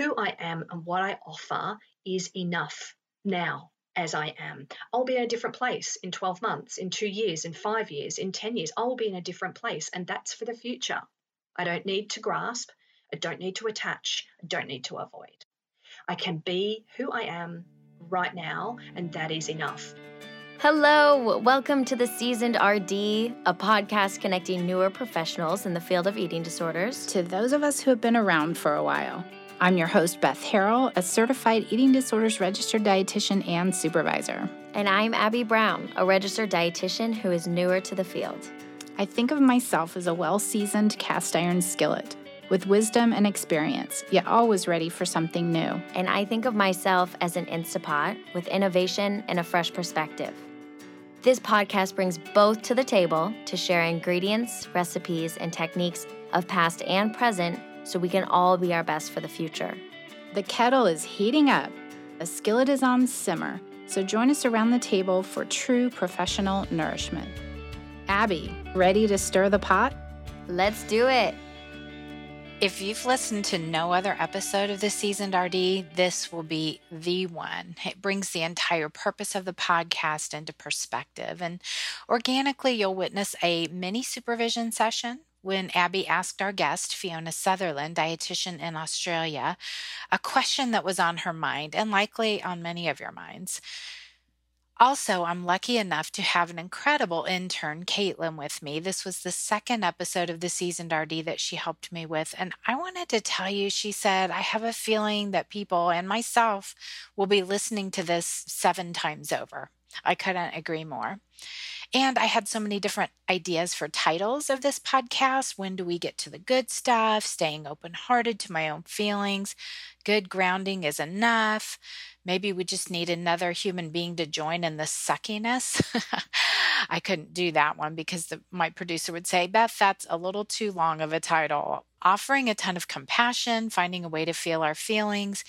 who I am and what I offer is enough now as I am. I'll be in a different place in 12 months, in two years, in five years, in 10 years. I'll be in a different place, and that's for the future. I don't need to grasp, I don't need to attach, I don't need to avoid. I can be who I am right now, and that is enough. Hello, welcome to the Seasoned RD, a podcast connecting newer professionals in the field of eating disorders to those of us who have been around for a while. I'm your host, Beth Harrell, a certified eating disorders registered dietitian and supervisor. And I'm Abby Brown, a registered dietitian who is newer to the field. I think of myself as a well seasoned cast iron skillet with wisdom and experience, yet always ready for something new. And I think of myself as an Instapot with innovation and a fresh perspective. This podcast brings both to the table to share ingredients, recipes, and techniques of past and present so we can all be our best for the future. The kettle is heating up, a skillet is on simmer, so join us around the table for true professional nourishment. Abby, ready to stir the pot? Let's do it. If you've listened to no other episode of the Seasoned RD, this will be the one. It brings the entire purpose of the podcast into perspective. And organically, you'll witness a mini supervision session when Abby asked our guest, Fiona Sutherland, dietitian in Australia, a question that was on her mind and likely on many of your minds. Also, I'm lucky enough to have an incredible intern, Caitlin, with me. This was the second episode of the seasoned RD that she helped me with. And I wanted to tell you, she said, I have a feeling that people and myself will be listening to this seven times over. I couldn't agree more. And I had so many different ideas for titles of this podcast. When do we get to the good stuff? Staying open hearted to my own feelings. Good grounding is enough. Maybe we just need another human being to join in the suckiness. I couldn't do that one because the, my producer would say, Beth, that's a little too long of a title. Offering a ton of compassion, finding a way to feel our feelings,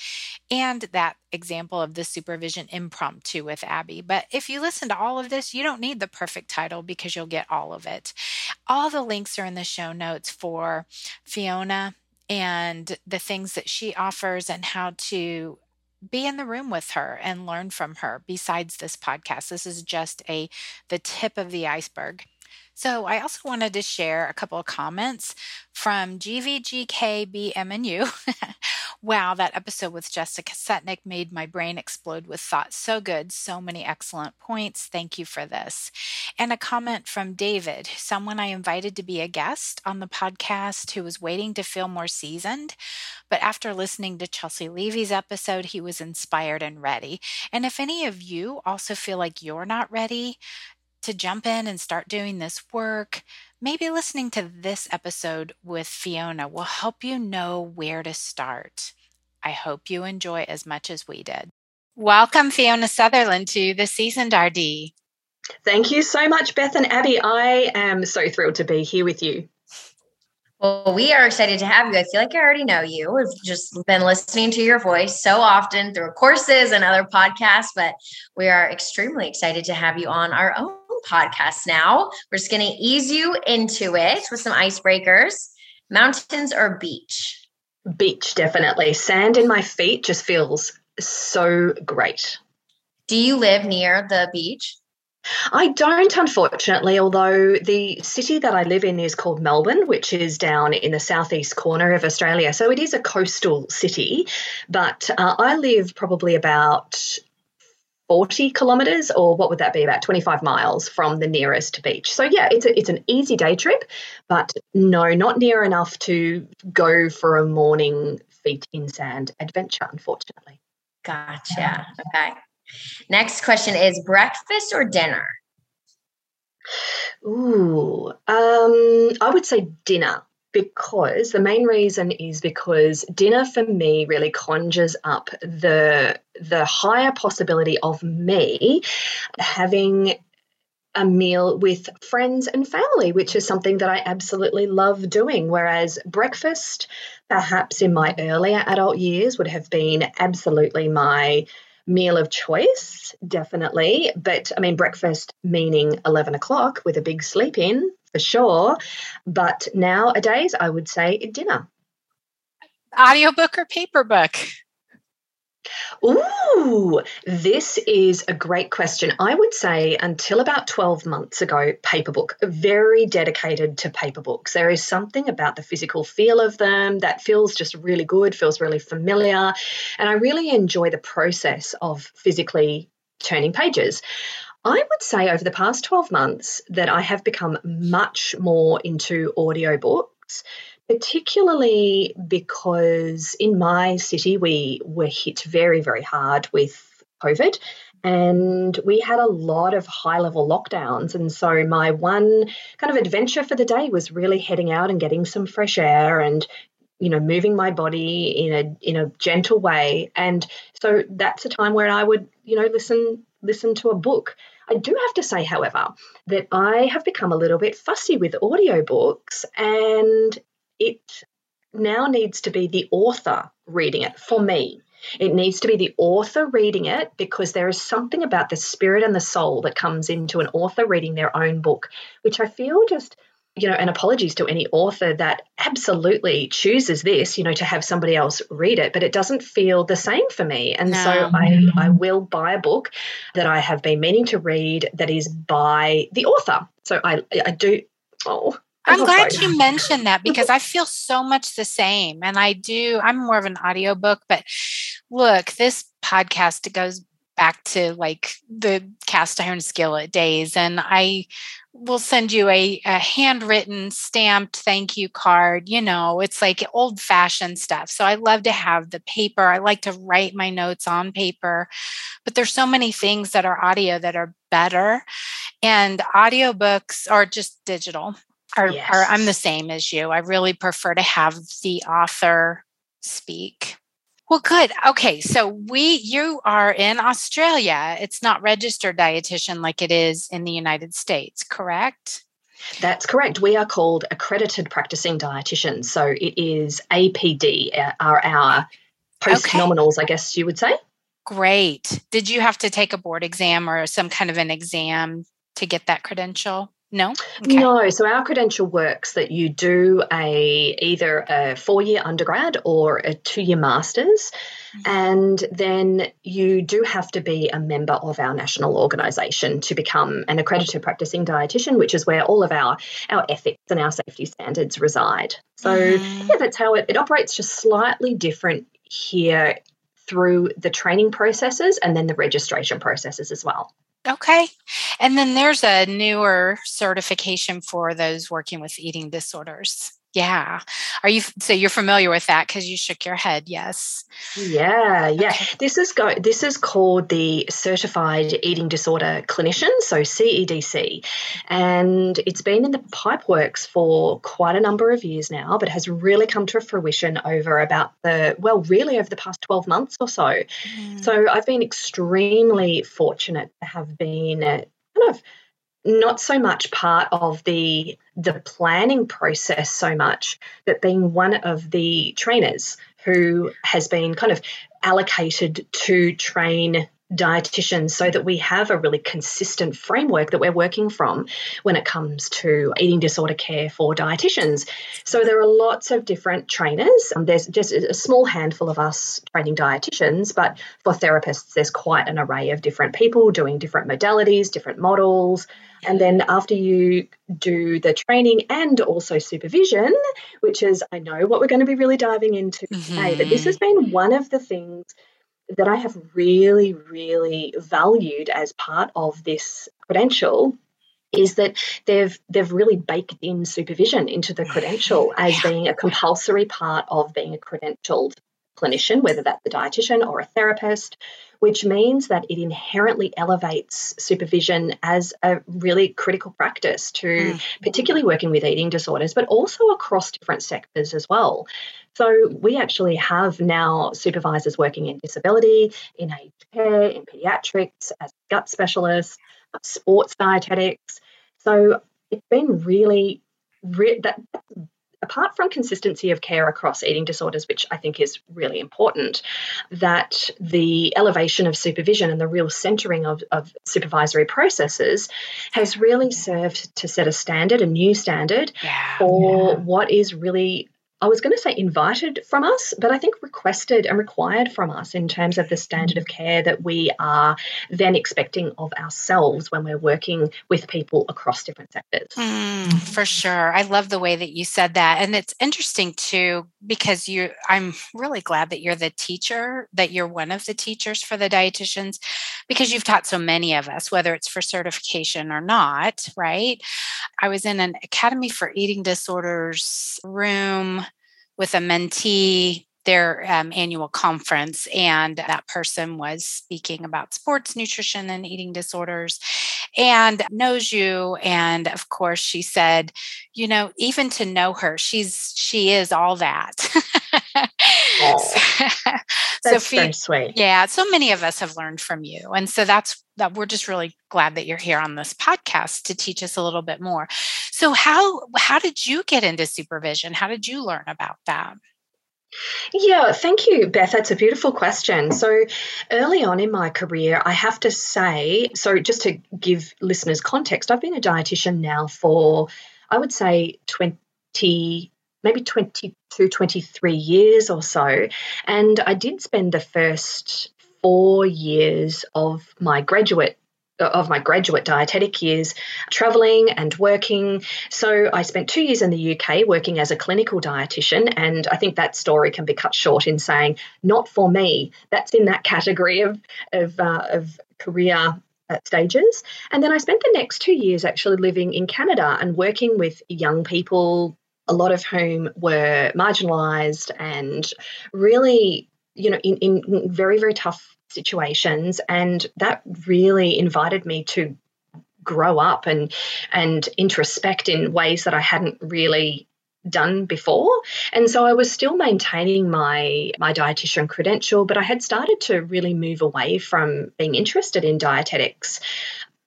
and that example of the supervision impromptu with Abby. But if you listen to all of this, you don't need the perfect title because you'll get all of it. All the links are in the show notes for Fiona and the things that she offers and how to be in the room with her and learn from her besides this podcast this is just a the tip of the iceberg so I also wanted to share a couple of comments from GVGKBMNU. wow, that episode with Jessica Setnick made my brain explode with thoughts. So good, so many excellent points. Thank you for this. And a comment from David, someone I invited to be a guest on the podcast who was waiting to feel more seasoned. But after listening to Chelsea Levy's episode, he was inspired and ready. And if any of you also feel like you're not ready, to jump in and start doing this work, maybe listening to this episode with Fiona will help you know where to start. I hope you enjoy as much as we did. Welcome, Fiona Sutherland, to the Seasoned RD. Thank you so much, Beth and Abby. I am so thrilled to be here with you. Well, we are excited to have you. I feel like I already know you. We've just been listening to your voice so often through courses and other podcasts, but we are extremely excited to have you on our own podcast now. We're just going to ease you into it with some icebreakers. Mountains or beach? Beach, definitely. Sand in my feet just feels so great. Do you live near the beach? I don't, unfortunately, although the city that I live in is called Melbourne, which is down in the southeast corner of Australia. So it is a coastal city, but uh, I live probably about 40 kilometers or what would that be about 25 miles from the nearest beach. So yeah it's a, it's an easy day trip but no not near enough to go for a morning feet in sand adventure unfortunately. Gotcha. Okay. Next question is breakfast or dinner? Ooh um i would say dinner because the main reason is because dinner for me really conjures up the the higher possibility of me having a meal with friends and family, which is something that I absolutely love doing. Whereas breakfast, perhaps in my earlier adult years, would have been absolutely my meal of choice, definitely. But I mean, breakfast meaning 11 o'clock with a big sleep in, for sure. But nowadays, I would say dinner. Audiobook or paper book? Ooh, this is a great question. I would say until about 12 months ago, paper book, very dedicated to paper books. There is something about the physical feel of them that feels just really good, feels really familiar. And I really enjoy the process of physically turning pages. I would say over the past 12 months that I have become much more into audiobooks particularly because in my city we were hit very, very hard with COVID and we had a lot of high level lockdowns. And so my one kind of adventure for the day was really heading out and getting some fresh air and you know moving my body in a in a gentle way and so that's a time where i would you know listen listen to a book i do have to say however that i have become a little bit fussy with audiobooks and it now needs to be the author reading it for me. It needs to be the author reading it because there is something about the spirit and the soul that comes into an author reading their own book, which I feel just, you know, and apologies to any author that absolutely chooses this, you know, to have somebody else read it, but it doesn't feel the same for me. And no. so I, I will buy a book that I have been meaning to read that is by the author. So I, I do, oh, I'm glad you mentioned that because I feel so much the same. And I do, I'm more of an audiobook, but look, this podcast goes back to like the cast iron skillet days. And I will send you a, a handwritten, stamped thank you card. You know, it's like old fashioned stuff. So I love to have the paper. I like to write my notes on paper, but there's so many things that are audio that are better. And audiobooks are just digital are, yes. are I'm the same as you. I really prefer to have the author speak. Well, good. Okay, so we you are in Australia. It's not registered dietitian like it is in the United States, correct? That's correct. We are called accredited practicing dietitians. So it is APD uh, are our post nominals, okay. I guess you would say. Great. Did you have to take a board exam or some kind of an exam to get that credential? No. Okay. No. So our credential works that you do a either a four year undergrad or a two year masters, mm-hmm. and then you do have to be a member of our national organisation to become an accredited practicing dietitian, which is where all of our our ethics and our safety standards reside. So mm. yeah, that's how it, it operates. Just slightly different here through the training processes and then the registration processes as well. Okay. And then there's a newer certification for those working with eating disorders. Yeah. Are you so you're familiar with that because you shook your head? Yes. Yeah, yeah. Okay. This is go this is called the Certified Eating Disorder Clinician, so CEDC. And it's been in the pipe works for quite a number of years now, but has really come to fruition over about the well, really over the past 12 months or so. Mm. So I've been extremely fortunate to have been kind of not so much part of the the planning process so much, but being one of the trainers who has been kind of allocated to train dietitians so that we have a really consistent framework that we're working from when it comes to eating disorder care for dietitians. So there are lots of different trainers. Um, there's just a small handful of us training dietitians, but for therapists, there's quite an array of different people doing different modalities, different models. And then after you do the training and also supervision, which is, I know what we're going to be really diving into mm-hmm. today, but this has been one of the things that I have really, really valued as part of this credential is that they've they've really baked in supervision into the credential as being a compulsory part of being a credentialed clinician, whether that's a dietitian or a therapist, which means that it inherently elevates supervision as a really critical practice to mm. particularly working with eating disorders, but also across different sectors as well. So we actually have now supervisors working in disability, in aged care, in pediatrics, as gut specialists, sports dietetics. So it's been really re- that apart from consistency of care across eating disorders, which I think is really important, that the elevation of supervision and the real centering of, of supervisory processes has really served to set a standard, a new standard yeah, for yeah. what is really I was going to say invited from us, but I think requested and required from us in terms of the standard of care that we are then expecting of ourselves when we're working with people across different sectors. Mm, for sure. I love the way that you said that. And it's interesting too, because you I'm really glad that you're the teacher, that you're one of the teachers for the dietitians, because you've taught so many of us, whether it's for certification or not, right? I was in an Academy for Eating Disorders room with a mentee their um, annual conference and that person was speaking about sports nutrition and eating disorders and knows you and of course she said you know even to know her she's she is all that oh, that's so very sweet yeah so many of us have learned from you and so that's that we're just really glad that you're here on this podcast to teach us a little bit more so how how did you get into supervision how did you learn about that yeah, thank you, Beth. That's a beautiful question. So, early on in my career, I have to say, so just to give listeners context, I've been a dietitian now for, I would say, 20, maybe 22, 23 years or so. And I did spend the first four years of my graduate of my graduate dietetic years traveling and working. So I spent two years in the UK working as a clinical dietitian, and I think that story can be cut short in saying, not for me. That's in that category of, of, uh, of career uh, stages. And then I spent the next two years actually living in Canada and working with young people, a lot of whom were marginalized and really, you know, in, in very, very tough situations. And that really invited me to grow up and and introspect in ways that I hadn't really done before. And so I was still maintaining my my dietitian credential but I had started to really move away from being interested in dietetics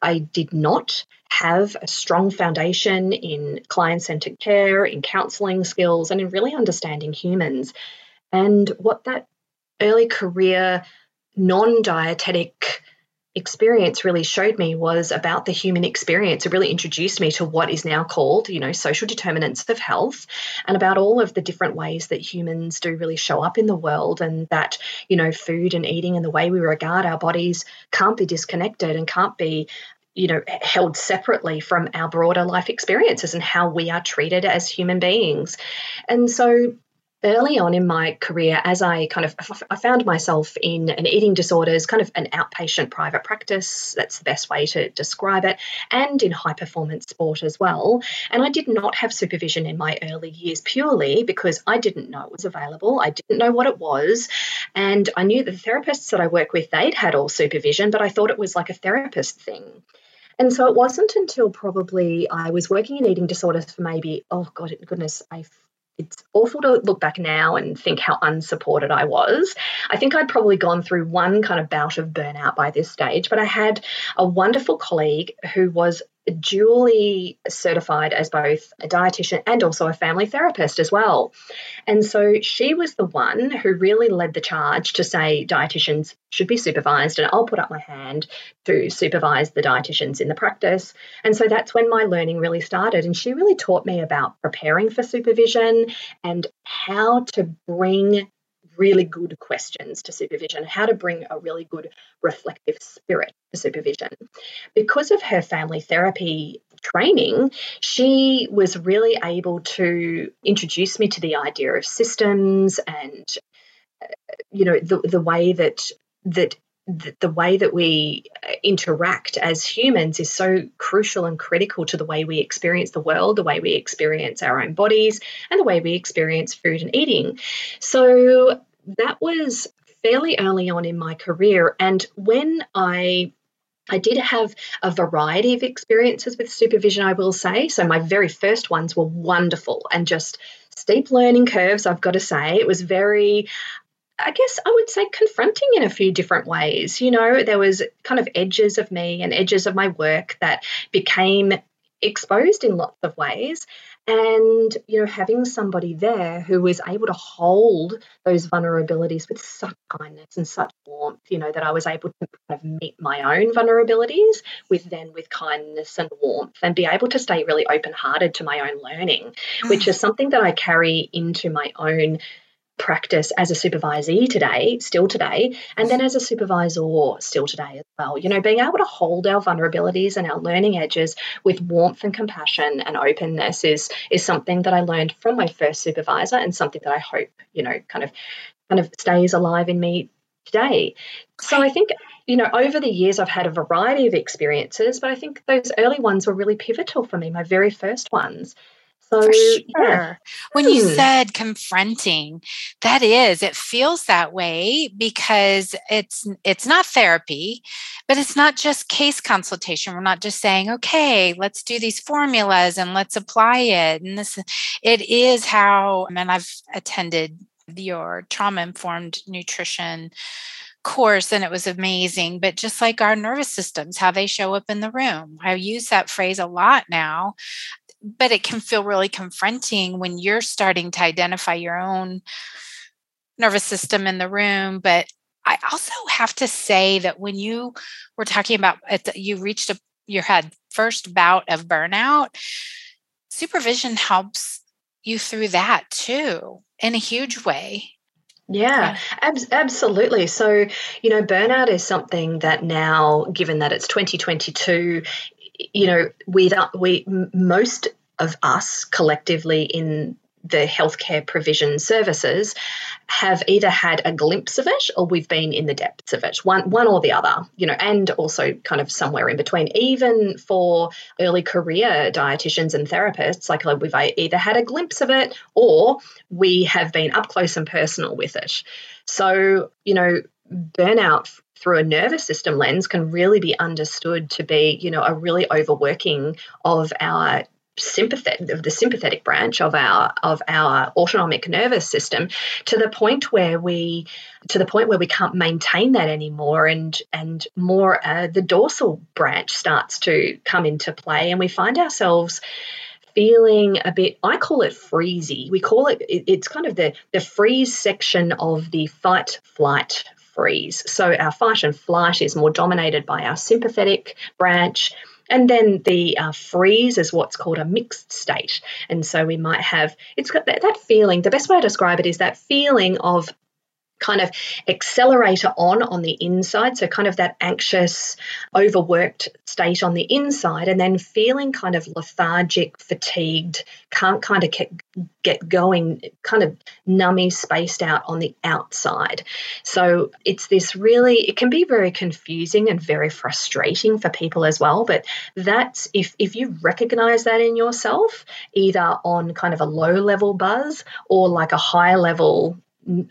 I did not have a strong foundation in client centered care in counseling skills and in really understanding humans and what that early career non dietetic experience really showed me was about the human experience. It really introduced me to what is now called, you know, social determinants of health and about all of the different ways that humans do really show up in the world and that, you know, food and eating and the way we regard our bodies can't be disconnected and can't be you know held separately from our broader life experiences and how we are treated as human beings and so early on in my career, as I kind of I found myself in an eating disorders, kind of an outpatient private practice. That's the best way to describe it, and in high performance sport as well. And I did not have supervision in my early years purely because I didn't know it was available. I didn't know what it was, and I knew the therapists that I work with they'd had all supervision, but I thought it was like a therapist thing. And so it wasn't until probably I was working in eating disorders for maybe, oh God, goodness, I it's awful to look back now and think how unsupported I was. I think I'd probably gone through one kind of bout of burnout by this stage, but I had a wonderful colleague who was dually certified as both a dietitian and also a family therapist as well. And so she was the one who really led the charge to say dietitians should be supervised, and I'll put up my hand to supervise the dietitians in the practice. And so that's when my learning really started. And she really taught me about preparing for supervision and how to bring really good questions to supervision, how to bring a really good reflective spirit to supervision. Because of her family therapy training, she was really able to introduce me to the idea of systems and uh, you know the the way that that the, way that we uh, interact as humans is so crucial and critical to the way we experience the world, the way we experience our own bodies, and the way we experience food and eating. So that was fairly early on in my career. And when I I did have a variety of experiences with supervision, I will say. So, my very first ones were wonderful and just steep learning curves, I've got to say. It was very I guess I would say confronting in a few different ways. You know, there was kind of edges of me and edges of my work that became exposed in lots of ways and you know having somebody there who was able to hold those vulnerabilities with such kindness and such warmth you know that i was able to kind of meet my own vulnerabilities with then with kindness and warmth and be able to stay really open hearted to my own learning mm. which is something that i carry into my own practice as a supervisee today, still today, and then as a supervisor still today as well. You know, being able to hold our vulnerabilities and our learning edges with warmth and compassion and openness is is something that I learned from my first supervisor and something that I hope, you know, kind of kind of stays alive in me today. So I think you know, over the years, I've had a variety of experiences, but I think those early ones were really pivotal for me, my very first ones. So, sure. yeah. When you hmm. said confronting, that is, it feels that way because it's it's not therapy, but it's not just case consultation. We're not just saying, okay, let's do these formulas and let's apply it. And this it is how, and I've attended your trauma informed nutrition course and it was amazing but just like our nervous systems how they show up in the room i use that phrase a lot now but it can feel really confronting when you're starting to identify your own nervous system in the room but i also have to say that when you were talking about you reached a your had first bout of burnout supervision helps you through that too in a huge way yeah, ab- absolutely. So, you know, burnout is something that now, given that it's 2022, you know, we we most of us collectively in the healthcare provision services have either had a glimpse of it or we've been in the depths of it one one or the other you know and also kind of somewhere in between. Even for early career dietitians and therapists like we've either had a glimpse of it or we have been up close and personal with it. So you know burnout through a nervous system lens can really be understood to be you know a really overworking of our sympathetic of the sympathetic branch of our of our autonomic nervous system to the point where we to the point where we can't maintain that anymore and and more uh, the dorsal branch starts to come into play and we find ourselves feeling a bit i call it freezy. We call it, it it's kind of the the freeze section of the fight flight freeze so our fight and flight is more dominated by our sympathetic branch and then the uh, freeze is what's called a mixed state. And so we might have, it's got that, that feeling, the best way to describe it is that feeling of kind of accelerator on on the inside. So kind of that anxious overworked state on the inside and then feeling kind of lethargic fatigued can't kind of get going kind of nummy spaced out on the outside. So it's this really it can be very confusing and very frustrating for people as well but that's if if you recognize that in yourself either on kind of a low level buzz or like a high level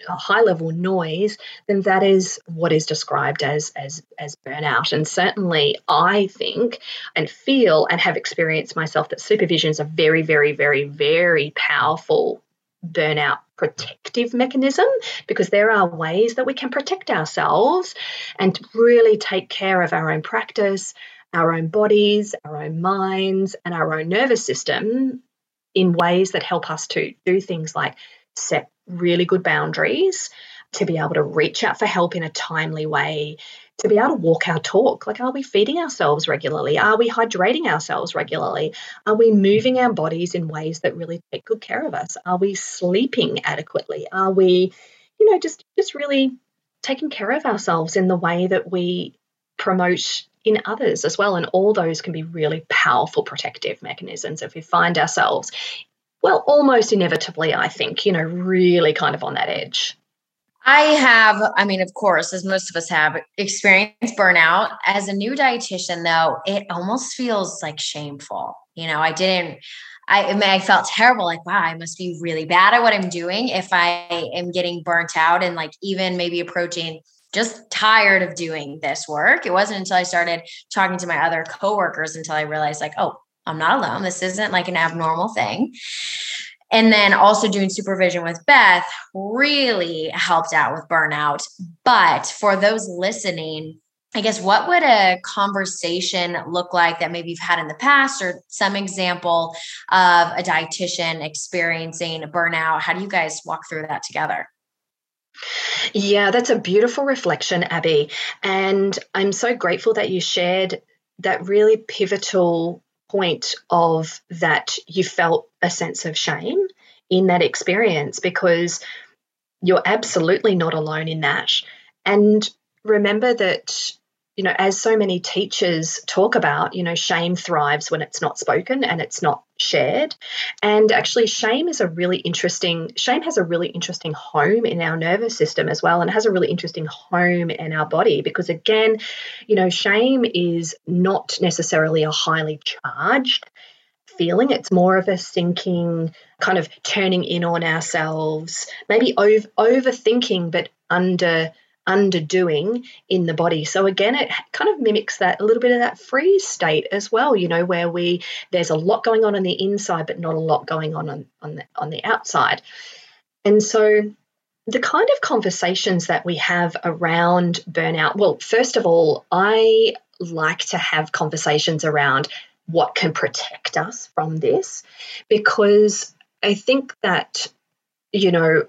high level noise, then that is what is described as, as, as burnout. And certainly, I think and feel and have experienced myself that supervision is a very, very, very, very powerful burnout protective mechanism because there are ways that we can protect ourselves and really take care of our own practice, our own bodies, our own minds, and our own nervous system in ways that help us to do things like set really good boundaries, to be able to reach out for help in a timely way, to be able to walk our talk. Like, are we feeding ourselves regularly? Are we hydrating ourselves regularly? Are we moving our bodies in ways that really take good care of us? Are we sleeping adequately? Are we, you know, just just really taking care of ourselves in the way that we promote in others as well. And all those can be really powerful protective mechanisms if we find ourselves well, almost inevitably, I think, you know, really kind of on that edge. I have, I mean, of course, as most of us have, experienced burnout. As a new dietitian, though, it almost feels like shameful. You know, I didn't, I, I, mean, I felt terrible. Like, wow, I must be really bad at what I'm doing if I am getting burnt out and like even maybe approaching just tired of doing this work. It wasn't until I started talking to my other coworkers until I realized, like, oh, I'm not alone. This isn't like an abnormal thing. And then also doing supervision with Beth really helped out with burnout. But for those listening, I guess what would a conversation look like that maybe you've had in the past or some example of a dietitian experiencing burnout? How do you guys walk through that together? Yeah, that's a beautiful reflection, Abby. And I'm so grateful that you shared that really pivotal point of that you felt a sense of shame in that experience because you're absolutely not alone in that. And remember that you know, as so many teachers talk about, you know, shame thrives when it's not spoken and it's not shared. And actually, shame is a really interesting, shame has a really interesting home in our nervous system as well, and has a really interesting home in our body because, again, you know, shame is not necessarily a highly charged feeling. It's more of a sinking, kind of turning in on ourselves, maybe over, overthinking, but under underdoing in the body. So again, it kind of mimics that a little bit of that freeze state as well, you know, where we there's a lot going on on the inside, but not a lot going on on, on the on the outside. And so the kind of conversations that we have around burnout, well, first of all, I like to have conversations around what can protect us from this because I think that you know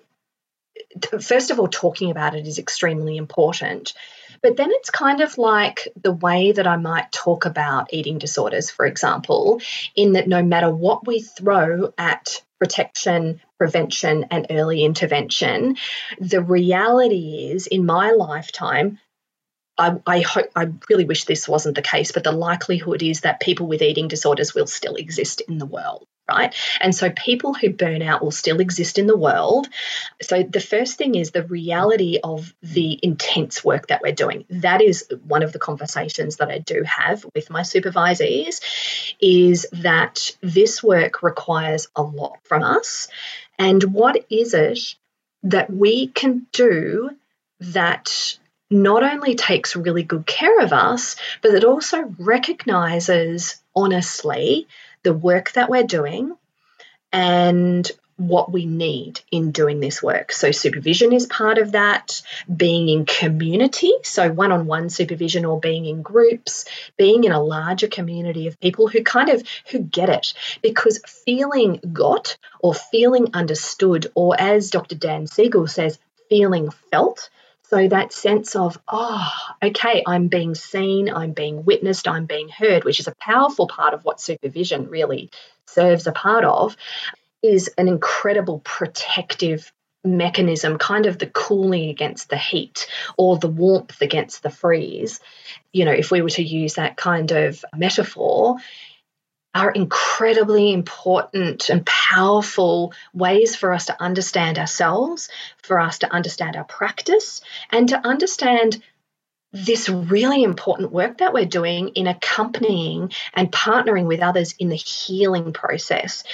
first of all, talking about it is extremely important. But then it's kind of like the way that I might talk about eating disorders, for example, in that no matter what we throw at protection, prevention, and early intervention, the reality is in my lifetime, I, I, hope I really wish this wasn't the case, but the likelihood is that people with eating disorders will still exist in the world right? And so people who burn out will still exist in the world. So the first thing is the reality of the intense work that we're doing. That is one of the conversations that I do have with my supervisees is that this work requires a lot from us. And what is it that we can do that not only takes really good care of us, but that also recognizes honestly the work that we're doing and what we need in doing this work. So, supervision is part of that, being in community, so one on one supervision or being in groups, being in a larger community of people who kind of who get it because feeling got or feeling understood or as Dr. Dan Siegel says feeling felt so that sense of, oh, okay, I'm being seen, I'm being witnessed, I'm being heard, which is a powerful part of what supervision really serves a part of, is an incredible protective mechanism, kind of the cooling against the heat or the warmth against the freeze. You know, if we were to use that kind of metaphor, are incredibly important and powerful ways for us to understand ourselves, for us to understand our practice, and to understand this really important work that we're doing in accompanying and partnering with others in the healing process.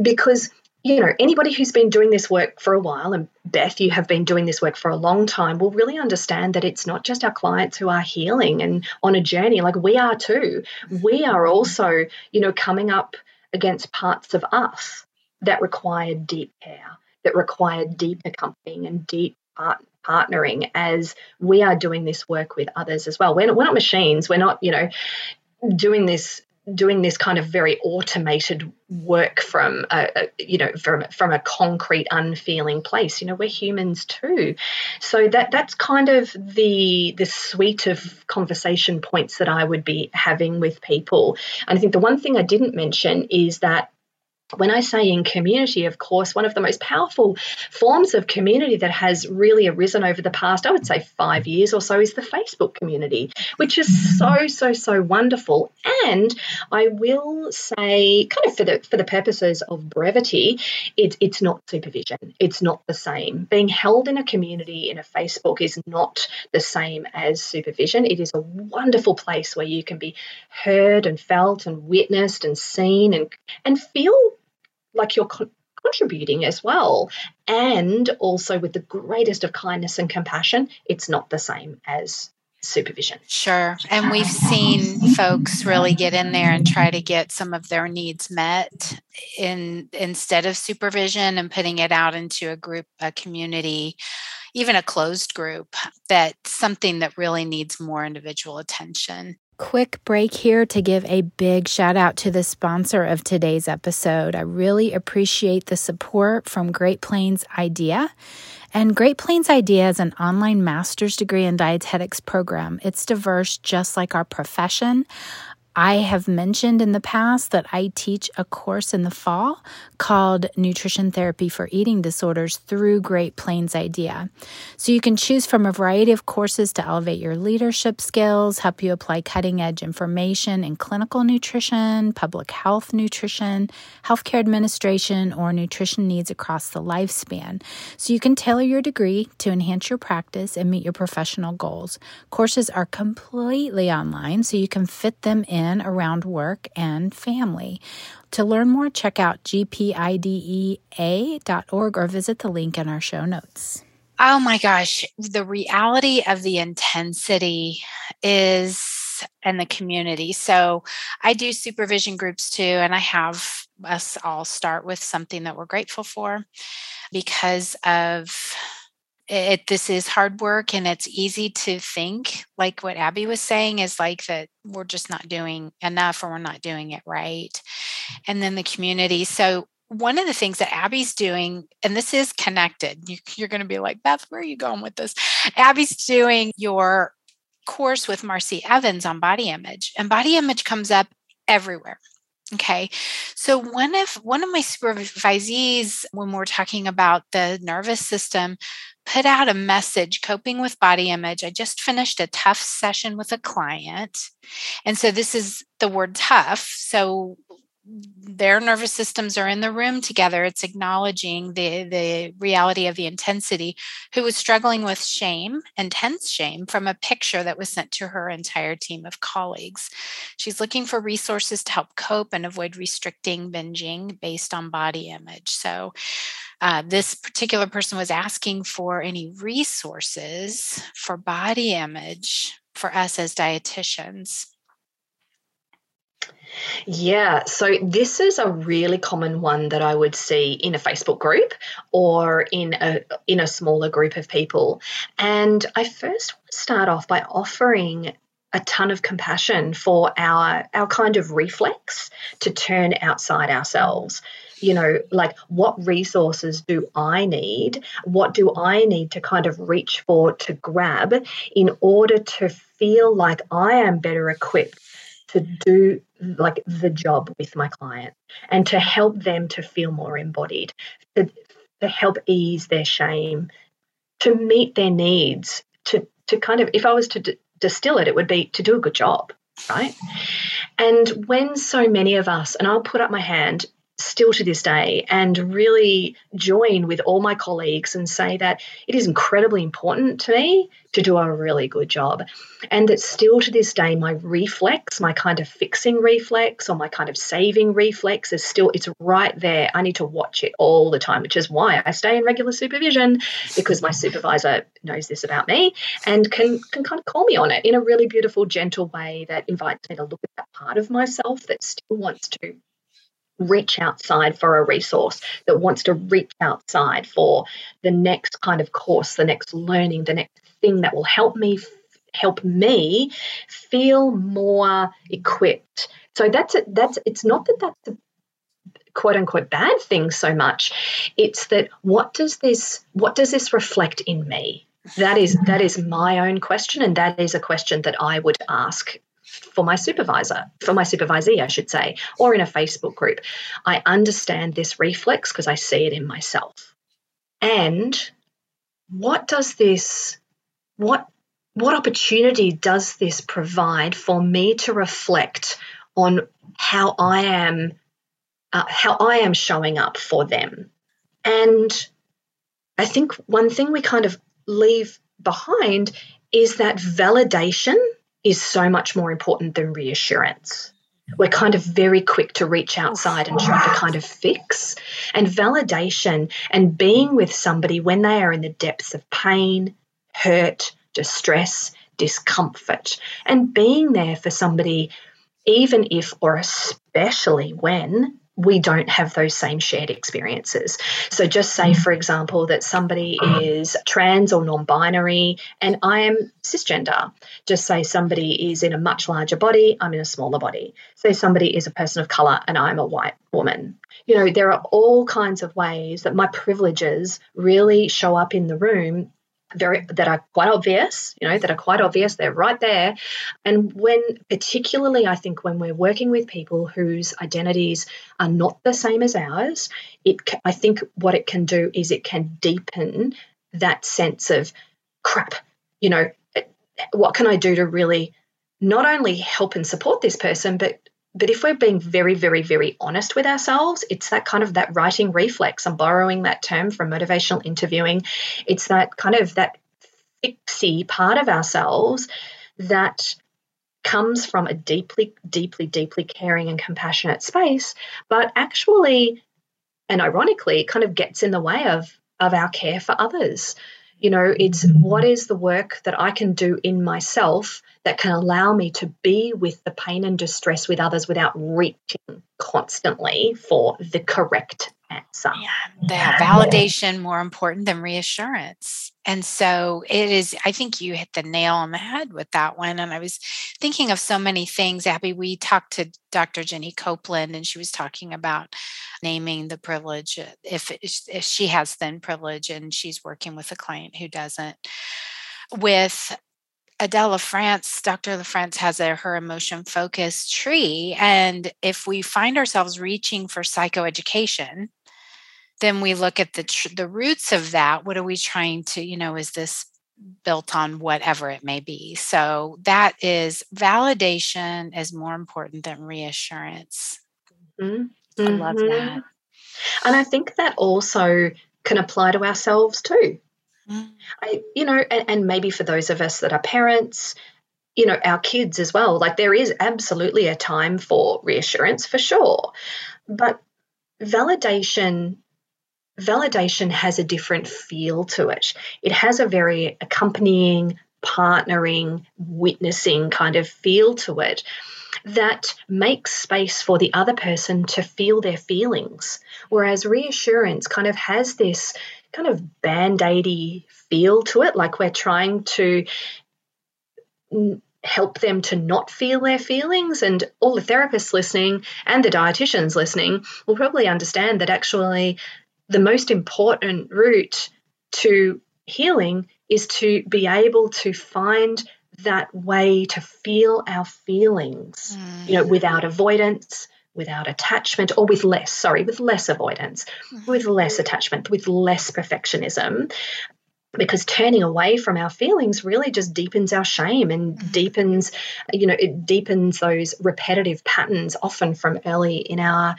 Because you know, anybody who's been doing this work for a while, and Beth, you have been doing this work for a long time, will really understand that it's not just our clients who are healing and on a journey, like we are too. Mm-hmm. We are also, you know, coming up against parts of us that require deep care, that require deep accompanying and deep part- partnering as we are doing this work with others as well. We're not, we're not machines. We're not, you know, doing this doing this kind of very automated work from a, a, you know from from a concrete unfeeling place. You know we're humans too. So that that's kind of the the suite of conversation points that I would be having with people. And I think the one thing I didn't mention is that when I say in community, of course, one of the most powerful forms of community that has really arisen over the past, I would say, five years or so, is the Facebook community, which is so, so, so wonderful. And I will say, kind of for the for the purposes of brevity, it, it's not supervision. It's not the same. Being held in a community in a Facebook is not the same as supervision. It is a wonderful place where you can be heard and felt and witnessed and seen and and feel like you're con- contributing as well. And also with the greatest of kindness and compassion, it's not the same as supervision. Sure. And we've seen folks really get in there and try to get some of their needs met in instead of supervision and putting it out into a group, a community even a closed group, that's something that really needs more individual attention. Quick break here to give a big shout out to the sponsor of today's episode. I really appreciate the support from Great Plains Idea. And Great Plains Idea is an online master's degree in dietetics program. It's diverse, just like our profession. I have mentioned in the past that I teach a course in the fall called Nutrition Therapy for Eating Disorders through Great Plains Idea. So you can choose from a variety of courses to elevate your leadership skills, help you apply cutting edge information in clinical nutrition, public health nutrition, healthcare administration, or nutrition needs across the lifespan. So you can tailor your degree to enhance your practice and meet your professional goals. Courses are completely online, so you can fit them in around work and family. To learn more, check out gpidea.org or visit the link in our show notes. Oh my gosh, the reality of the intensity is in the community. So I do supervision groups too, and I have us all start with something that we're grateful for because of it this is hard work and it's easy to think like what abby was saying is like that we're just not doing enough or we're not doing it right. And then the community. So one of the things that abby's doing and this is connected you, you're going to be like beth where are you going with this? Abby's doing your course with Marci Evans on body image and body image comes up everywhere Okay. So one of one of my supervisees, when we're talking about the nervous system, put out a message coping with body image. I just finished a tough session with a client. And so this is the word tough. So their nervous systems are in the room together. It's acknowledging the the reality of the intensity who was struggling with shame intense shame from a picture that was sent to her entire team of colleagues. She's looking for resources to help cope and avoid restricting binging based on body image. So uh, this particular person was asking for any resources for body image for us as dietitians yeah, so this is a really common one that I would see in a Facebook group or in a in a smaller group of people. And I first start off by offering a ton of compassion for our our kind of reflex to turn outside ourselves you know like what resources do i need what do i need to kind of reach for to grab in order to feel like i am better equipped to do like the job with my client and to help them to feel more embodied, to, to help ease their shame, to meet their needs, to, to kind of, if I was to d- distill it, it would be to do a good job, right? And when so many of us, and I'll put up my hand, still to this day and really join with all my colleagues and say that it is incredibly important to me to do a really good job. And that still to this day, my reflex, my kind of fixing reflex or my kind of saving reflex is still, it's right there. I need to watch it all the time, which is why I stay in regular supervision because my supervisor knows this about me and can, can kind of call me on it in a really beautiful, gentle way that invites me to look at that part of myself that still wants to reach outside for a resource, that wants to reach outside for the next kind of course, the next learning, the next thing that will help me help me feel more equipped. So that's it. That's it's not that that's a quote unquote bad thing so much. It's that what does this what does this reflect in me? That is that is my own question, and that is a question that I would ask for my supervisor, for my supervisee, I should say, or in a Facebook group. I understand this reflex because I see it in myself. And what does this, what, what opportunity does this provide for me to reflect on how I am, uh, how I am showing up for them? And I think one thing we kind of leave behind is that validation is so much more important than reassurance. We're kind of very quick to reach outside and try to kind of fix. And validation and being with somebody when they are in the depths of pain, hurt, distress, discomfort, and being there for somebody, even if or especially when we don't have those same shared experiences. So, just say, mm. for example, that somebody is trans or non binary and I am cisgender. Just say somebody is in a much larger body, I'm in a smaller body. Say somebody is a person of color and I'm a white woman. You know, there are all kinds of ways that my privileges really show up in the room very that are quite obvious you know that are quite obvious they're right there. And when particularly i think when we're working with people whose identities are not the same as ours it i think what it can do is it can deepen that sense of crap you know eh, what can i do to really not only help and support this person but but if we're being very, very, very honest with ourselves, it's that kind of that righting reflex. I'm borrowing that term from motivational interviewing. It's that kind of that fixy part of ourselves that comes from a deeply, deeply, deeply caring and compassionate space, but actually, and ironically, kind of gets in the way of of our care for others. You know, it's what is the work that I can do in myself that can allow me to be with the pain and distress with others without reaching constantly for the correct answer. Yeah, validation more important than reassurance. And so it is, I think you hit the nail on the head with that one. And I was thinking of so many things. Abby, we talked to Dr. Jenny Copeland, and she was talking about naming the privilege uh, if, if she has thin privilege and she's working with a client who doesn't. With Adele LaFrance, Dr. LaFrance has a her emotion focused tree. And if we find ourselves reaching for psychoeducation, then we look at the tr- the roots of that. What are we trying to, you know, is this built on whatever it may be? So that is validation is more important than reassurance. Mm-hmm. I love mm-hmm. that. And I think that also can apply to ourselves too. Mm. I, you know, and, and maybe for those of us that are parents, you know, our kids as well. Like there is absolutely a time for reassurance for sure. But validation validation has a different feel to it. It has a very accompanying, partnering, witnessing kind of feel to it that makes space for the other person to feel their feelings. Whereas reassurance kind of has this kind of band aidy feel to it, like we're trying to help them to not feel their feelings. And all the therapists listening and the dietitians listening will probably understand that actually the most important route to healing is to be able to find that way to feel our feelings, mm. you know, without avoidance, without attachment, or with less, sorry, with less avoidance, mm. with less attachment, with less perfectionism. Because turning away from our feelings really just deepens our shame and mm. deepens, you know, it deepens those repetitive patterns often from early in our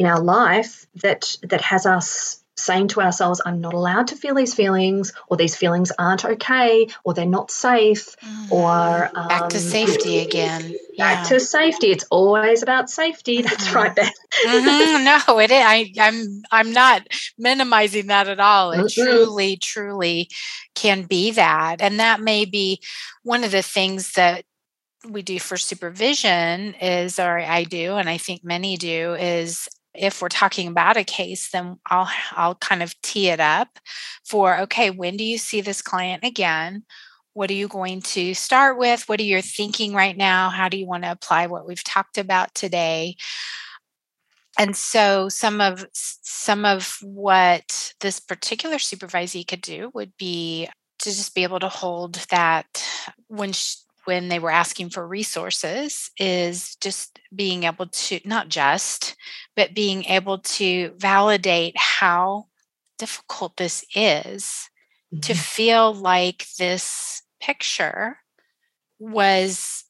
in our life that that has us saying to ourselves, I'm not allowed to feel these feelings, or these feelings aren't okay, or they're not safe, mm. or um, back to um, safety again. Back to safety. It's always about safety. That's mm-hmm. right, Beth. mm-hmm. No, it is. I, I'm I'm not minimizing that at all. It mm-hmm. truly, truly can be that, and that may be one of the things that we do for supervision is or I do and I think many do is if we're talking about a case then i'll i'll kind of tee it up for okay when do you see this client again? What are you going to start with? What are you thinking right now? How do you want to apply what we've talked about today? And so some of some of what this particular supervisee could do would be to just be able to hold that when she, when they were asking for resources is just being able to not just but being able to validate how difficult this is mm-hmm. to feel like this picture was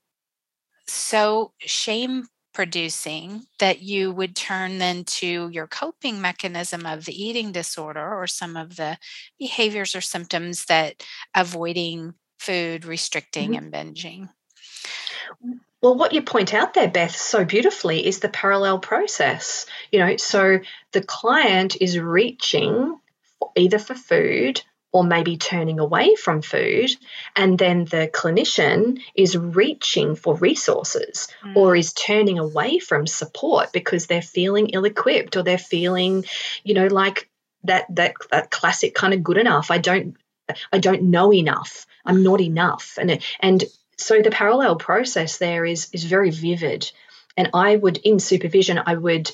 so shame producing that you would turn then to your coping mechanism of the eating disorder or some of the behaviors or symptoms that avoiding food, restricting, mm-hmm. and binging. Well, what you point out there, Beth, so beautifully is the parallel process. You know, so the client is reaching either for food or maybe turning away from food, and then the clinician is reaching for resources mm. or is turning away from support because they're feeling ill equipped or they're feeling, you know, like that, that that classic kind of good enough. I don't I don't know enough. I'm not enough. And and so the parallel process there is is very vivid. And I would in supervision, I would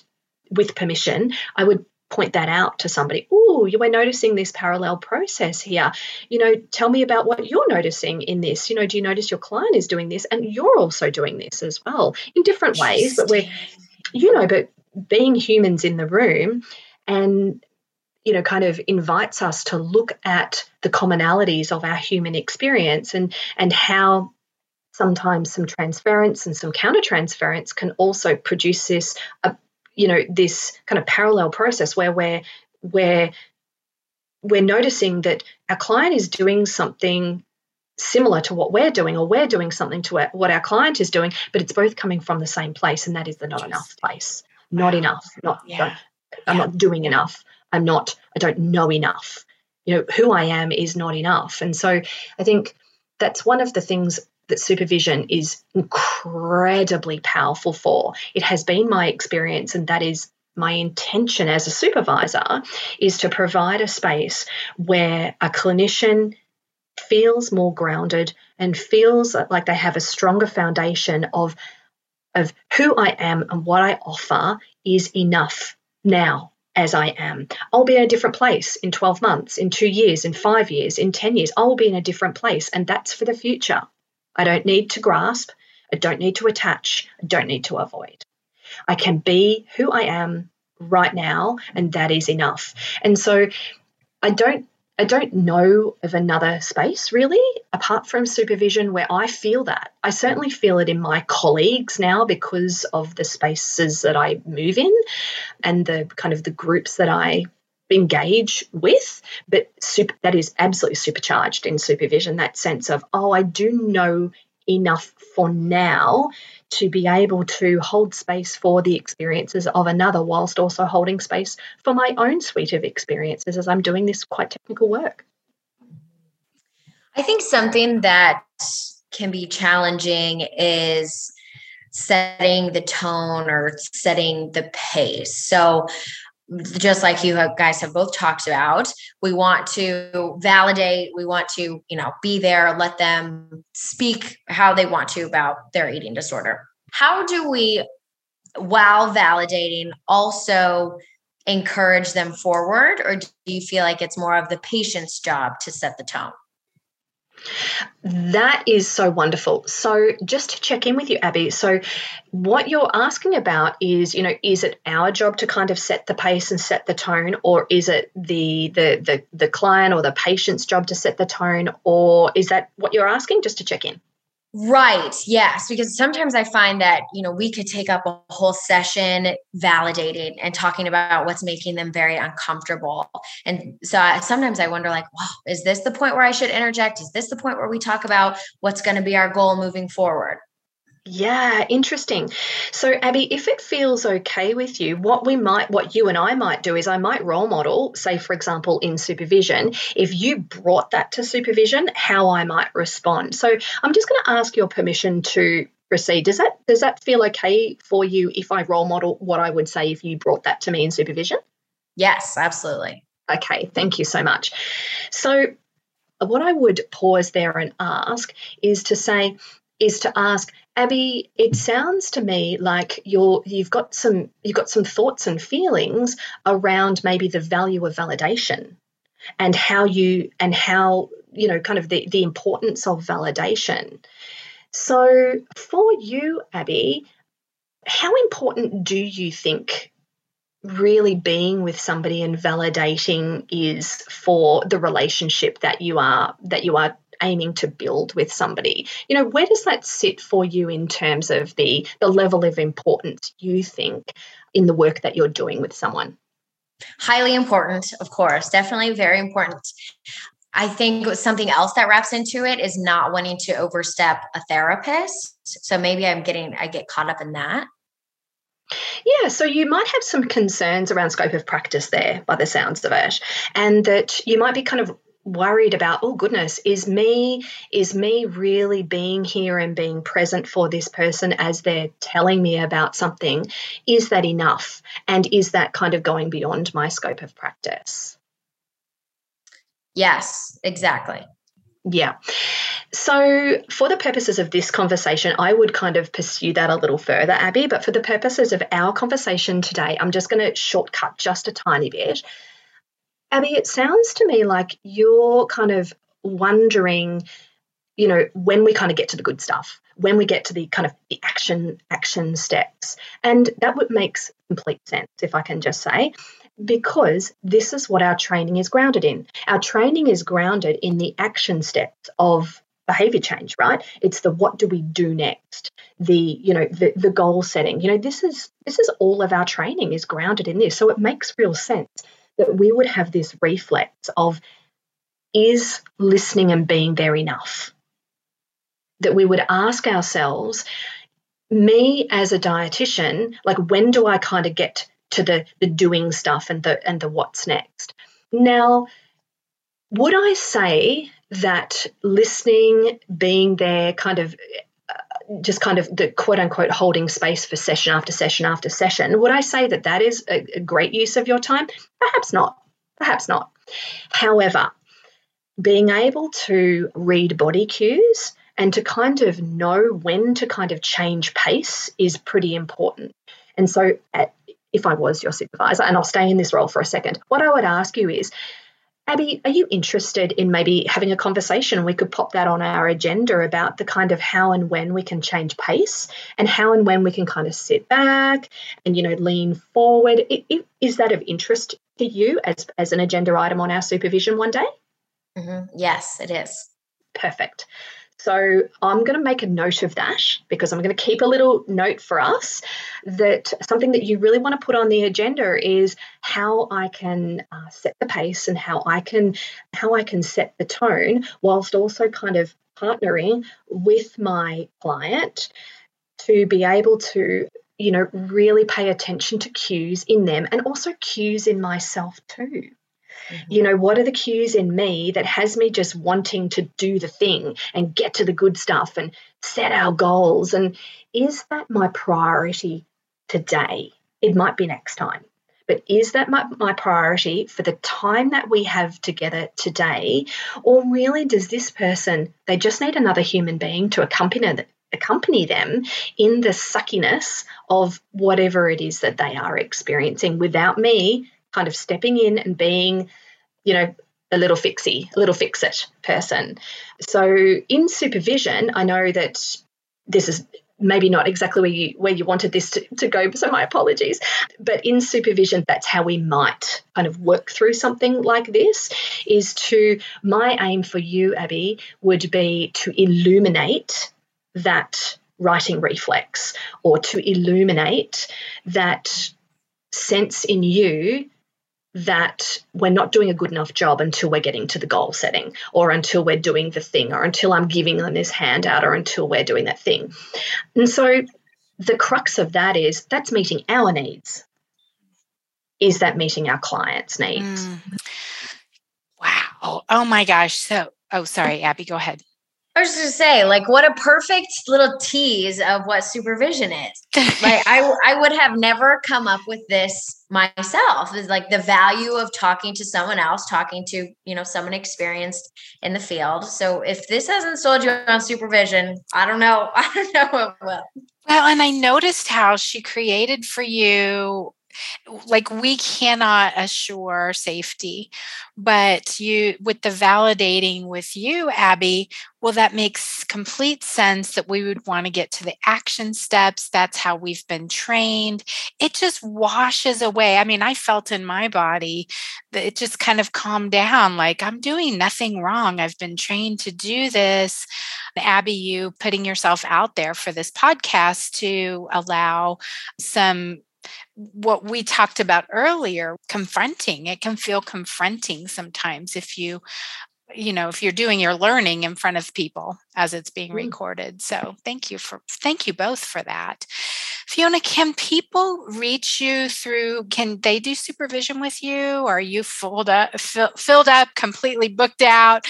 with permission, I would point that out to somebody. Oh, you are noticing this parallel process here. You know, tell me about what you're noticing in this. You know, do you notice your client is doing this and you're also doing this as well in different ways? But we're, you know, but being humans in the room and you know kind of invites us to look at the commonalities of our human experience and and how sometimes some transference and some countertransference can also produce this uh, you know this kind of parallel process where we're where we're noticing that our client is doing something similar to what we're doing or we're doing something to what our client is doing but it's both coming from the same place and that is the not enough place not wow. enough not yeah. i'm not doing enough i'm not i don't know enough. You know who i am is not enough. And so i think that's one of the things that supervision is incredibly powerful for. It has been my experience, and that is my intention as a supervisor is to provide a space where a clinician feels more grounded and feels like they have a stronger foundation of of who I am and what I offer is enough now as I am. I'll be in a different place in 12 months, in 2 years, in 5 years, in 10 years. I'll be in a different place and that's for the future. I don't need to grasp. I don't need to attach. I don't need to avoid. I can be who I am right now, and that is enough. And so I don't I don't know of another space really, apart from supervision, where I feel that. I certainly feel it in my colleagues now because of the spaces that I move in and the kind of the groups that I engage with, but super, that is absolutely supercharged in supervision. That sense of, oh, I do know enough for now to be able to hold space for the experiences of another, whilst also holding space for my own suite of experiences as I'm doing this quite technical work. I think something that can be challenging is setting the tone or setting the pace. So just like you guys have both talked about we want to validate we want to you know be there let them speak how they want to about their eating disorder how do we while validating also encourage them forward or do you feel like it's more of the patient's job to set the tone that is so wonderful. So, just to check in with you, Abby. So, what you're asking about is, you know, is it our job to kind of set the pace and set the tone, or is it the the the, the client or the patient's job to set the tone, or is that what you're asking? Just to check in. Right. Yes. Because sometimes I find that, you know, we could take up a whole session validating and talking about what's making them very uncomfortable. And so I, sometimes I wonder, like, wow, is this the point where I should interject? Is this the point where we talk about what's going to be our goal moving forward? Yeah, interesting. So, Abby, if it feels okay with you, what we might, what you and I might do is I might role model, say, for example, in supervision, if you brought that to supervision, how I might respond. So, I'm just going to ask your permission to proceed. Does that does that feel okay for you if I role model what I would say if you brought that to me in supervision? Yes, absolutely. Okay, thank you so much. So, what I would pause there and ask is to say, is to ask Abby, it sounds to me like you're you've got some you've got some thoughts and feelings around maybe the value of validation and how you and how you know kind of the, the importance of validation. So for you, Abby, how important do you think really being with somebody and validating is for the relationship that you are that you are aiming to build with somebody you know where does that sit for you in terms of the the level of importance you think in the work that you're doing with someone highly important of course definitely very important I think something else that wraps into it is not wanting to overstep a therapist. So maybe I'm getting, I get caught up in that. Yeah, so you might have some concerns around scope of practice there by the sounds of it, and that you might be kind of worried about oh goodness is me is me really being here and being present for this person as they're telling me about something is that enough and is that kind of going beyond my scope of practice yes exactly yeah. So, for the purposes of this conversation, I would kind of pursue that a little further, Abby. But for the purposes of our conversation today, I'm just going to shortcut just a tiny bit Abby, it sounds to me like you're kind of wondering, you know, when we kind of get to the good stuff, when we get to the kind of the action action steps. And that would makes complete sense, if I can just say, because this is what our training is grounded in. Our training is grounded in the action steps of behavior change right it's the what do we do next the you know the, the goal setting you know this is this is all of our training is grounded in this so it makes real sense that we would have this reflex of is listening and being there enough? That we would ask ourselves, me as a dietitian, like when do I kind of get to the the doing stuff and the and the what's next? Now, would I say that listening, being there, kind of just kind of the quote unquote holding space for session after session after session, would I say that that is a, a great use of your time? Perhaps not. Perhaps not. However, being able to read body cues and to kind of know when to kind of change pace is pretty important. And so, at, if I was your supervisor, and I'll stay in this role for a second, what I would ask you is Abby, are you interested in maybe having a conversation? We could pop that on our agenda about the kind of how and when we can change pace and how and when we can kind of sit back and, you know, lean forward. It, it, is that of interest to you as, as an agenda item on our supervision one day? Mm-hmm. Yes, it is. Perfect. So I'm going to make a note of that because I'm going to keep a little note for us that something that you really want to put on the agenda is how I can uh, set the pace and how I can how I can set the tone whilst also kind of partnering with my client to be able to you know really pay attention to cues in them and also cues in myself too Mm-hmm. You know, what are the cues in me that has me just wanting to do the thing and get to the good stuff and set our goals? And is that my priority today? It might be next time. But is that my, my priority for the time that we have together today? Or really, does this person, they just need another human being to accompany, accompany them in the suckiness of whatever it is that they are experiencing without me kind of stepping in and being, you know, a little fixie, a little fix it person. So in supervision, I know that this is maybe not exactly where you where you wanted this to, to go, so my apologies. But in supervision, that's how we might kind of work through something like this is to my aim for you, Abby, would be to illuminate that righting reflex or to illuminate that sense in you that we're not doing a good enough job until we're getting to the goal setting or until we're doing the thing or until I'm giving them this handout or until we're doing that thing. And so the crux of that is that's meeting our needs. Is that meeting our clients' needs? Mm. Wow. Oh my gosh. So, oh, sorry, Abby, go ahead. I was just gonna say, like, what a perfect little tease of what supervision is. like, I I would have never come up with this myself. Is like the value of talking to someone else, talking to you know someone experienced in the field. So if this hasn't sold you on supervision, I don't know. I don't know what will. Well, and I noticed how she created for you like we cannot assure safety but you with the validating with you abby well that makes complete sense that we would want to get to the action steps that's how we've been trained. It just washes away i mean i felt in my body that it just kind of calmed down like i'm doing nothing wrong i've been trained to do this. Abby you putting yourself out there for this podcast to allow some what we talked about earlier confronting it can feel confronting sometimes if you you know if you're doing your learning in front of people as it's being mm. recorded so thank you for thank you both for that Fiona, can people reach you through? Can they do supervision with you? Or are you filled up, fill, filled up, completely booked out?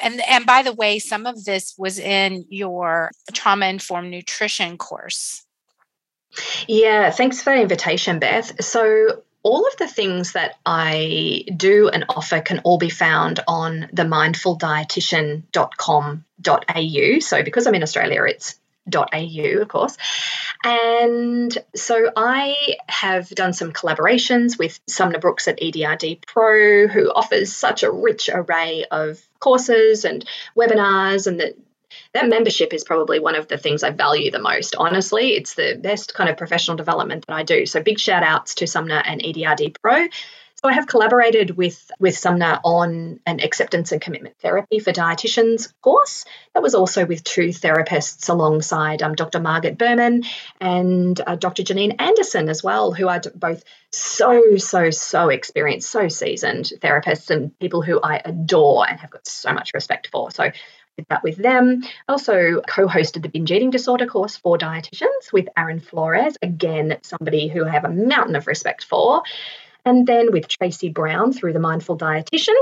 And and by the way, some of this was in your trauma informed nutrition course. Yeah, thanks for the invitation, Beth. So all of the things that I do and offer can all be found on the mindfuldietitian.com.au. So because I'm in Australia, it's au of course and so i have done some collaborations with sumner brooks at edrd pro who offers such a rich array of courses and webinars and the that membership is probably one of the things I value the most. Honestly, it's the best kind of professional development that I do. So big shout outs to Sumner and EDRD Pro. So I have collaborated with with Sumner on an acceptance and commitment therapy for dietitians course. That was also with two therapists alongside um, Dr. Margaret Berman and uh, Dr. Janine Anderson as well, who are both so so so experienced, so seasoned therapists and people who I adore and have got so much respect for. So did that with them. Also co hosted the binge eating disorder course for dietitians with Aaron Flores, again, somebody who I have a mountain of respect for. And then with Tracy Brown through the Mindful Dietitian.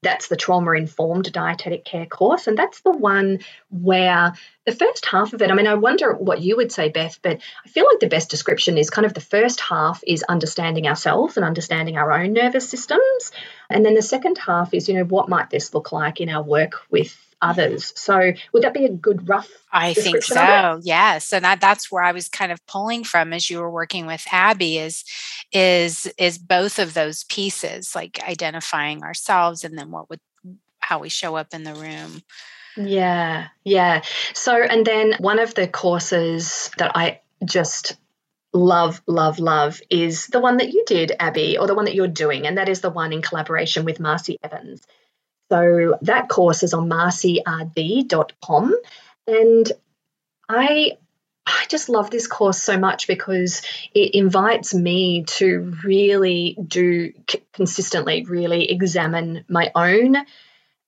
That's the trauma informed dietetic care course. And that's the one where the first half of it, I mean, I wonder what you would say, Beth, but I feel like the best description is kind of the first half is understanding ourselves and understanding our own nervous systems. And then the second half is, you know, what might this look like in our work with others. So would that be a good rough? I think so. Yes, and that, that's where I was kind of pulling from as you were working with Abby is is is both of those pieces, like identifying ourselves and then what would how we show up in the room. Yeah, yeah. So and then one of the courses that I just love, love, love is the one that you did, Abby, or the one that you're doing, and that is the one in collaboration with Marci Evans. So that course is on marcird.com. And I I just love this course so much because it invites me to really do consistently, really examine my own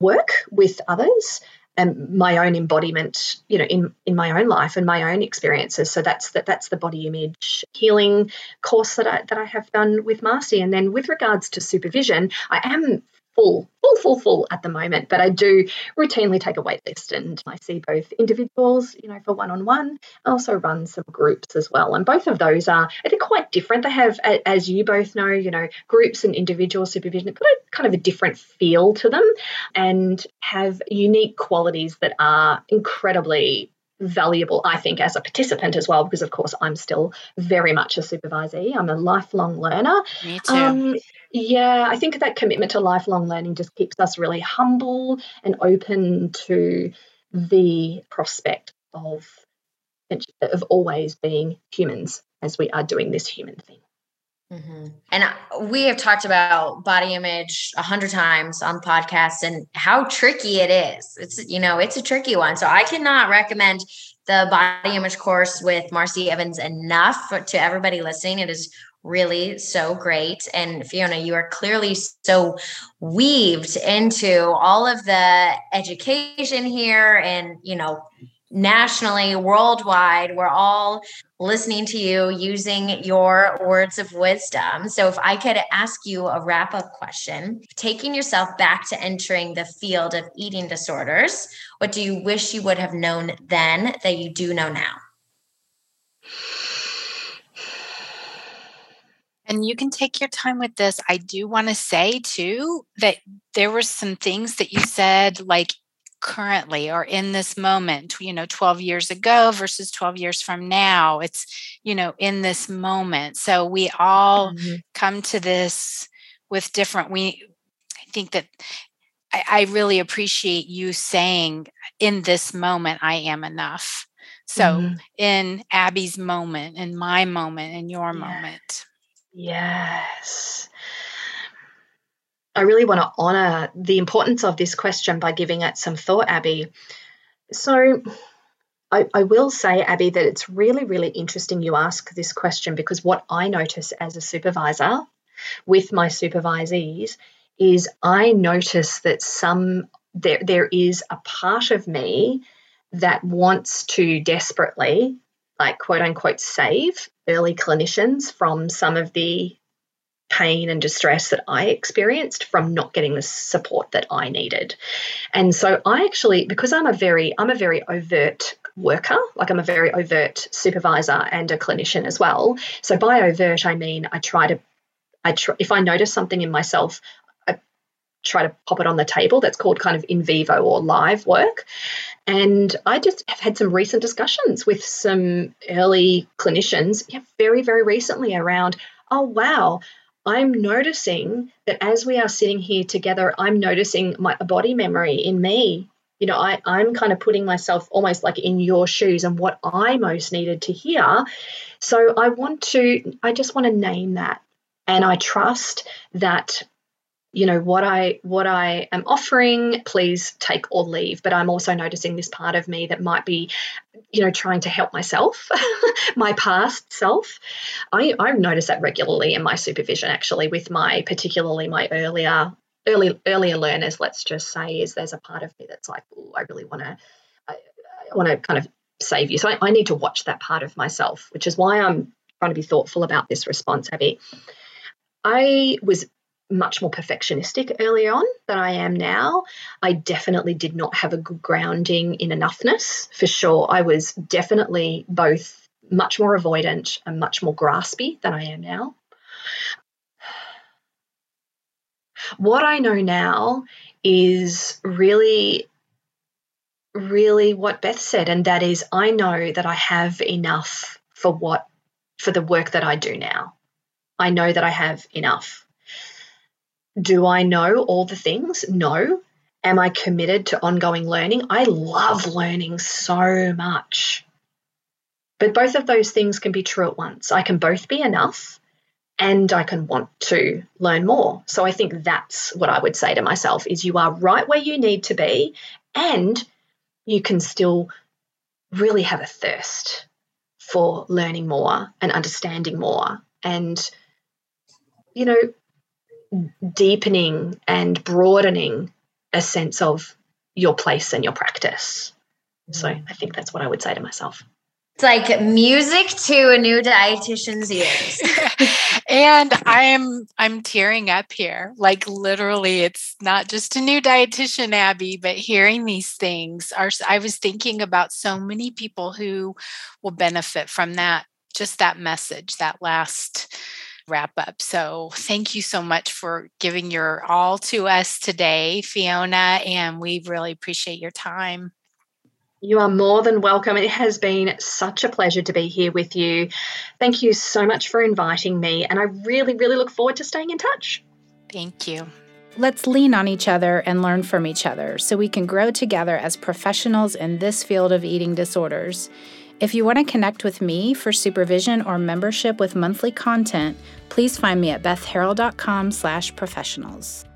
work with others and my own embodiment, you know, in in my own life and my own experiences. So that's that that's the body image healing course that I that I have done with Marci. And then with regards to supervision, I am full, full, full, full at the moment. But I do routinely take a wait list and I see both individuals, you know, for one on one. I also run some groups as well. And both of those are, I think, quite different. They have, as you both know, you know, groups and individual supervision have got a kind of a different feel to them and have unique qualities that are incredibly valuable, I think, as a participant as well, because of course I'm still very much a supervisee. I'm a lifelong learner. Me too. Um, yeah, I think that commitment to lifelong learning just keeps us really humble and open to the prospect of of always being humans as we are doing this human thing. Mm-hmm. And we have talked about body image a hundred times on podcasts and how tricky it is. It's you know it's a tricky one. So I cannot recommend the body image course with Marci Evans enough to everybody listening. It is really so great. And Fiona, you are clearly so weaved into all of the education here and, you know, nationally, worldwide, we're all listening to you using your words of wisdom. So, if I could ask you a wrap up question, taking yourself back to entering the field of eating disorders, what do you wish you would have known then that you do know now? And you can take your time with this. I do want to say too that there were some things that you said, like currently or in this moment, you know, 12 years ago versus 12 years from now. It's, you know, in this moment. So we all mm-hmm. come to this with different, we, I think that I, I really appreciate you saying, in this moment, I am enough. So mm-hmm. in Abby's moment, in my moment, in your yeah. moment. Yes. I really want to honor the importance of this question by giving it some thought, Abby. So, I, I, will say, Abby, that it's really, really interesting you ask this question because what I notice as a supervisor with my supervisees is I notice that some there there is a part of me that wants to desperately like quote unquote save early clinicians from some of the pain and distress that I experienced from not getting the support that I needed. And so I actually because I'm a very I'm a very overt worker, like I'm a very overt supervisor and a clinician as well. So by overt I mean I try to I try if I notice something in myself I try to pop it on the table that's called kind of in vivo or live work. And I just have had some recent discussions with some early clinicians, yeah, very, very recently around, oh, wow, I'm noticing that as we are sitting here together, I'm noticing my body memory in me. You know, I, I'm kind of putting myself almost like in your shoes and what I most needed to hear. So I want to, I just want to name that. And I trust that you know what i what i am offering please take or leave. But i'm also noticing this part of me that might be you know trying to help myself my past self. I i notice that regularly in my supervision actually with my particularly my earlier early earlier learners let's just say is there's a part of me that's like oh i really want to I, I want to kind of save you. So I, I need to watch that part of myself which is why i'm trying to be thoughtful about this response abby. I was much more perfectionistic early on than I am now. I definitely did not have a good grounding in enoughness for sure. I was definitely both much more avoidant and much more graspy than I am now. What I know now is really, really what Beth said, and that is I know that I have enough for what for the work that I do now. I know that I have enough do I know all the things? No. Am I committed to ongoing learning? I love learning so much. But both of those things can be true at once. I can both be enough and I can want to learn more. So I think that's what I would say to myself is you are right where you need to be and you can still really have a thirst for learning more and understanding more and you know deepening and broadening a sense of your place and your practice. So mm. I think that's what I would say to myself. It's like music to a new dietitian's ears. and I'm I'm tearing up here. Like literally it's not just a new dietitian Abby, but hearing these things are I was thinking about so many people who will benefit from that just that message, that last wrap up. So thank you so much for giving your all to us today, Fiona, and we really appreciate your time. You are more than welcome. It has been such a pleasure to be here with you. Thank you so much for inviting me, and I really, really look forward to staying in touch. Thank you. Let's lean on each other and learn from each other so we can grow together as professionals in this field of eating disorders. If you want to connect with me for supervision or membership with monthly content, please find me at bethharrell.com slash professionals.